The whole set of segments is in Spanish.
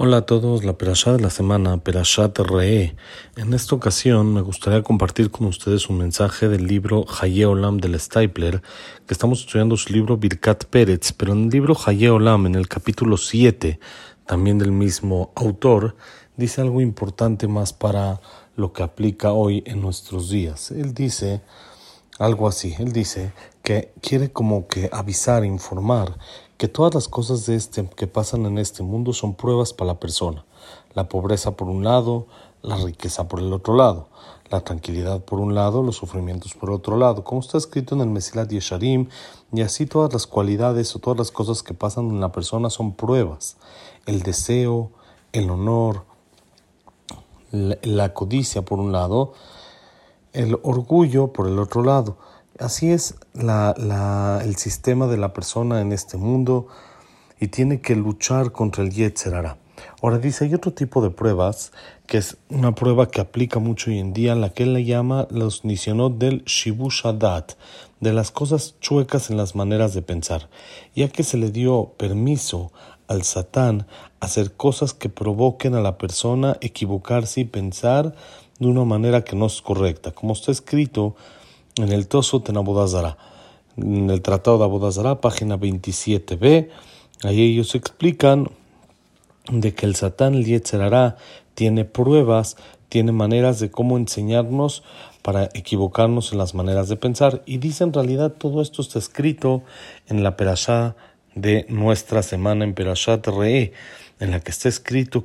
Hola a todos, la Perashá de la semana, Perashat Re. En esta ocasión me gustaría compartir con ustedes un mensaje del libro Haye Olam del Stapler, que estamos estudiando su libro Birkat Pérez, pero en el libro Haye Olam, en el capítulo 7, también del mismo autor, dice algo importante más para lo que aplica hoy en nuestros días. Él dice algo así, él dice que quiere como que avisar, informar que todas las cosas de este, que pasan en este mundo son pruebas para la persona. La pobreza por un lado, la riqueza por el otro lado, la tranquilidad por un lado, los sufrimientos por otro lado, como está escrito en el Mesilat Yesharim, y así todas las cualidades o todas las cosas que pasan en la persona son pruebas. El deseo, el honor, la codicia por un lado, el orgullo por el otro lado. Así es el sistema de la persona en este mundo y tiene que luchar contra el Yetzerara. Ahora dice, hay otro tipo de pruebas, que es una prueba que aplica mucho hoy en día, la que él le llama los nisionot del Shibushadat, de las cosas chuecas en las maneras de pensar, ya que se le dio permiso al Satán hacer cosas que provoquen a la persona equivocarse y pensar de una manera que no es correcta. Como está escrito en el Tosot en Abodazara, en el Tratado de Abodazara, página 27b, ahí ellos explican de que el Satán, el Yetzerará, tiene pruebas, tiene maneras de cómo enseñarnos para equivocarnos en las maneras de pensar. Y dice en realidad todo esto está escrito en la Perashá de nuestra semana en Perashat Re'e en la que está escrito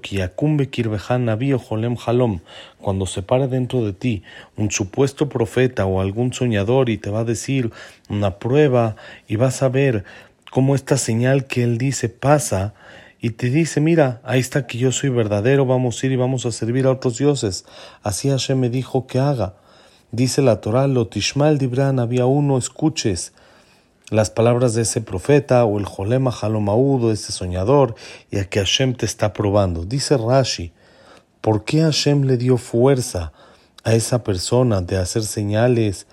halom, cuando se pare dentro de ti un supuesto profeta o algún soñador y te va a decir una prueba y vas a ver cómo esta señal que él dice pasa y te dice, mira, ahí está que yo soy verdadero, vamos a ir y vamos a servir a otros dioses. Así Hashem me dijo que haga. Dice la Torah, lo tishmal dibran, había uno, escuches las palabras de ese profeta o el Jolema Halomaudo, ese soñador, y a que Hashem te está probando. Dice Rashi, ¿por qué Hashem le dio fuerza a esa persona de hacer señales,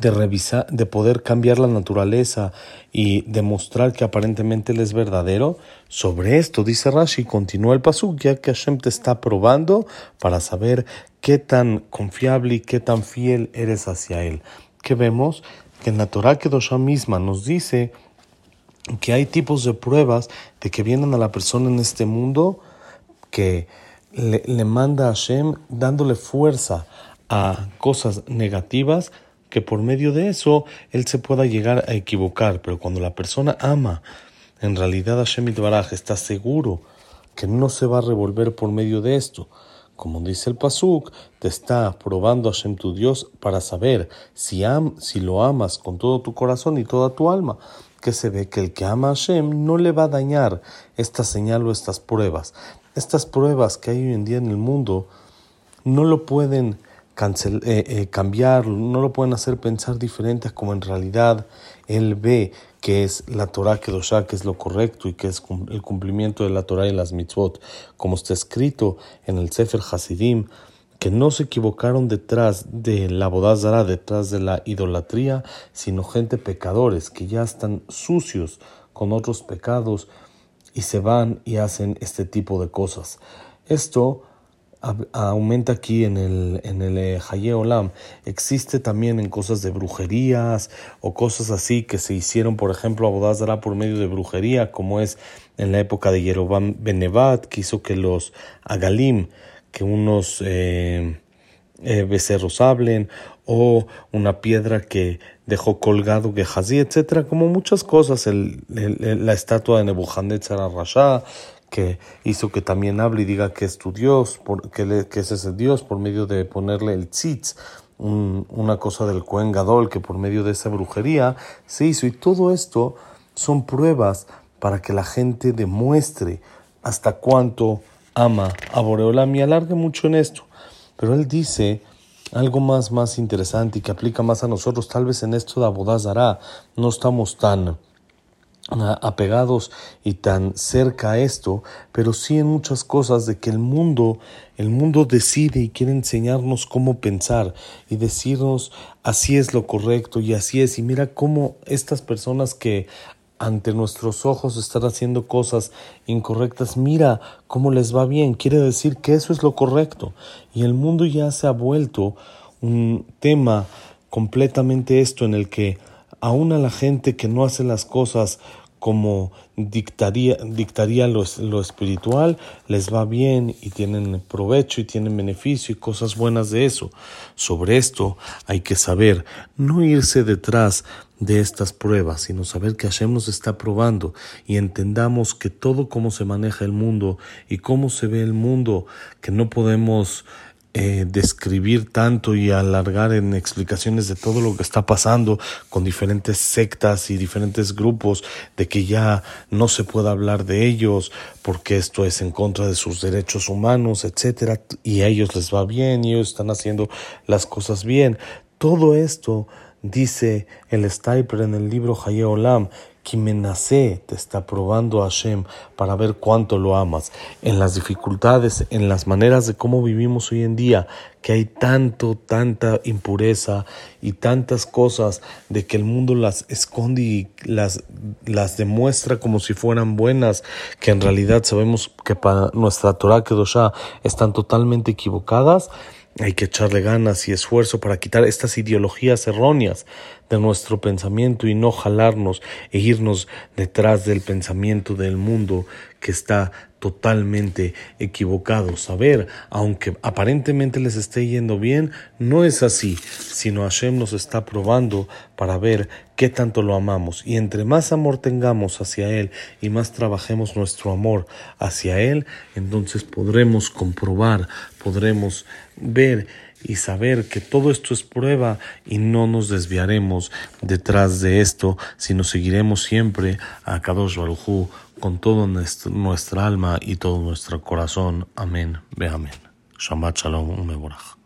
de revisar, de poder cambiar la naturaleza y demostrar que aparentemente él es verdadero? Sobre esto dice Rashi, continúa el pasuk, ya que Hashem te está probando para saber qué tan confiable y qué tan fiel eres hacia él. ¿Qué vemos? Que en la Torah Kedoshá misma nos dice que hay tipos de pruebas de que vienen a la persona en este mundo que le, manda a Hashem dándole fuerza a cosas negativas que por medio de eso él se pueda llegar a equivocar. Pero cuando la persona ama, en realidad Hashem Itbaraj está seguro que no se va a revolver por medio de esto. Como dice el Pasuk, te está probando Hashem tu Dios para saber si, am, si lo amas con todo tu corazón y toda tu alma. Que se ve que el que ama a Hashem no le va a dañar esta señal o estas pruebas. Estas pruebas que hay hoy en día en el mundo no lo pueden eh, eh, cambiar, no lo pueden hacer pensar diferente como en realidad él ve que es la Torah Kedoshá, que es lo correcto y que es el cumplimiento de la Torah y las mitzvot, como está escrito en el Sefer Hasidim, que no se equivocaron detrás de la bodazara, detrás de la idolatría, sino gente pecadores que ya están sucios con otros pecados y se van y hacen este tipo de cosas. Esto aumenta aquí en el, en el eh, Olam. Existe también en cosas de brujerías o cosas así que se hicieron, por ejemplo, Abodazara por medio de brujería, como es en la época de Yerobam Benevat, que hizo que los Agalim, que unos eh, eh, becerros hablen, o una piedra que dejó colgado Gehazi, etcétera, como muchas cosas, la estatua de Nebuchadnezzar Rasha, que hizo que también hable y diga que es tu Dios, que, que es ese Dios por medio de ponerle el tzitz, una cosa del Cohen Gadol que por medio de esa brujería se hizo. Y todo esto son pruebas para que la gente demuestre hasta cuánto ama a Boreolam y alargue mucho en esto. Pero él dice algo más, más interesante y que aplica más a nosotros. Tal vez en esto de Abodazara no estamos tan apegados y tan cerca a esto, pero sí en muchas cosas de que el mundo, el mundo decide y quiere enseñarnos cómo pensar y decirnos así es lo correcto y así es. Y mira cómo estas personas que ante nuestros ojos están haciendo cosas incorrectas, mira cómo les va bien, quiere decir que eso es lo correcto. Y el mundo ya se ha vuelto un tema completamente esto en el que aún a la gente que no hace las cosas como dictaría, dictaría lo, lo, espiritual, les va bien y tienen provecho y tienen beneficio y cosas buenas de eso. Sobre esto hay que saber, no irse detrás de estas pruebas, sino saber que Hashem está probando y entendamos que todo cómo se maneja el mundo y cómo se ve el mundo, que no podemos eh, describir tanto y alargar en explicaciones de todo lo que está pasando con diferentes sectas y diferentes grupos, de que ya no se puede hablar de ellos porque esto es en contra de sus derechos humanos, etcétera, y a ellos les va bien y ellos están haciendo las cosas bien. Todo esto dice el Stiper en el libro Haye Olam Kimenase te está probando a Hashem para ver cuánto lo amas. En las dificultades, en las maneras de cómo vivimos hoy en día, que hay tanto, tanta impureza y tantas cosas de que el mundo las esconde y las, las demuestra como si fueran buenas, que en realidad sabemos que para nuestra Torah Kedoshá están totalmente equivocadas. Hay que echarle ganas y esfuerzo para quitar estas ideologías erróneas de nuestro pensamiento y no jalarnos e irnos detrás del pensamiento del mundo que está totalmente equivocado. Saber, aunque aparentemente les esté yendo bien, no es así, sino Hashem nos está probando para ver qué tanto lo amamos. Y entre más amor tengamos hacia Él y más trabajemos nuestro amor hacia Él, entonces podremos comprobar, podremos ver y saber que todo esto es prueba y no nos desviaremos detrás de esto, sino seguiremos siempre a Kadosh con toda nuestra alma y todo nuestro corazón. Amén. Ve amén. Shabbat Shalom.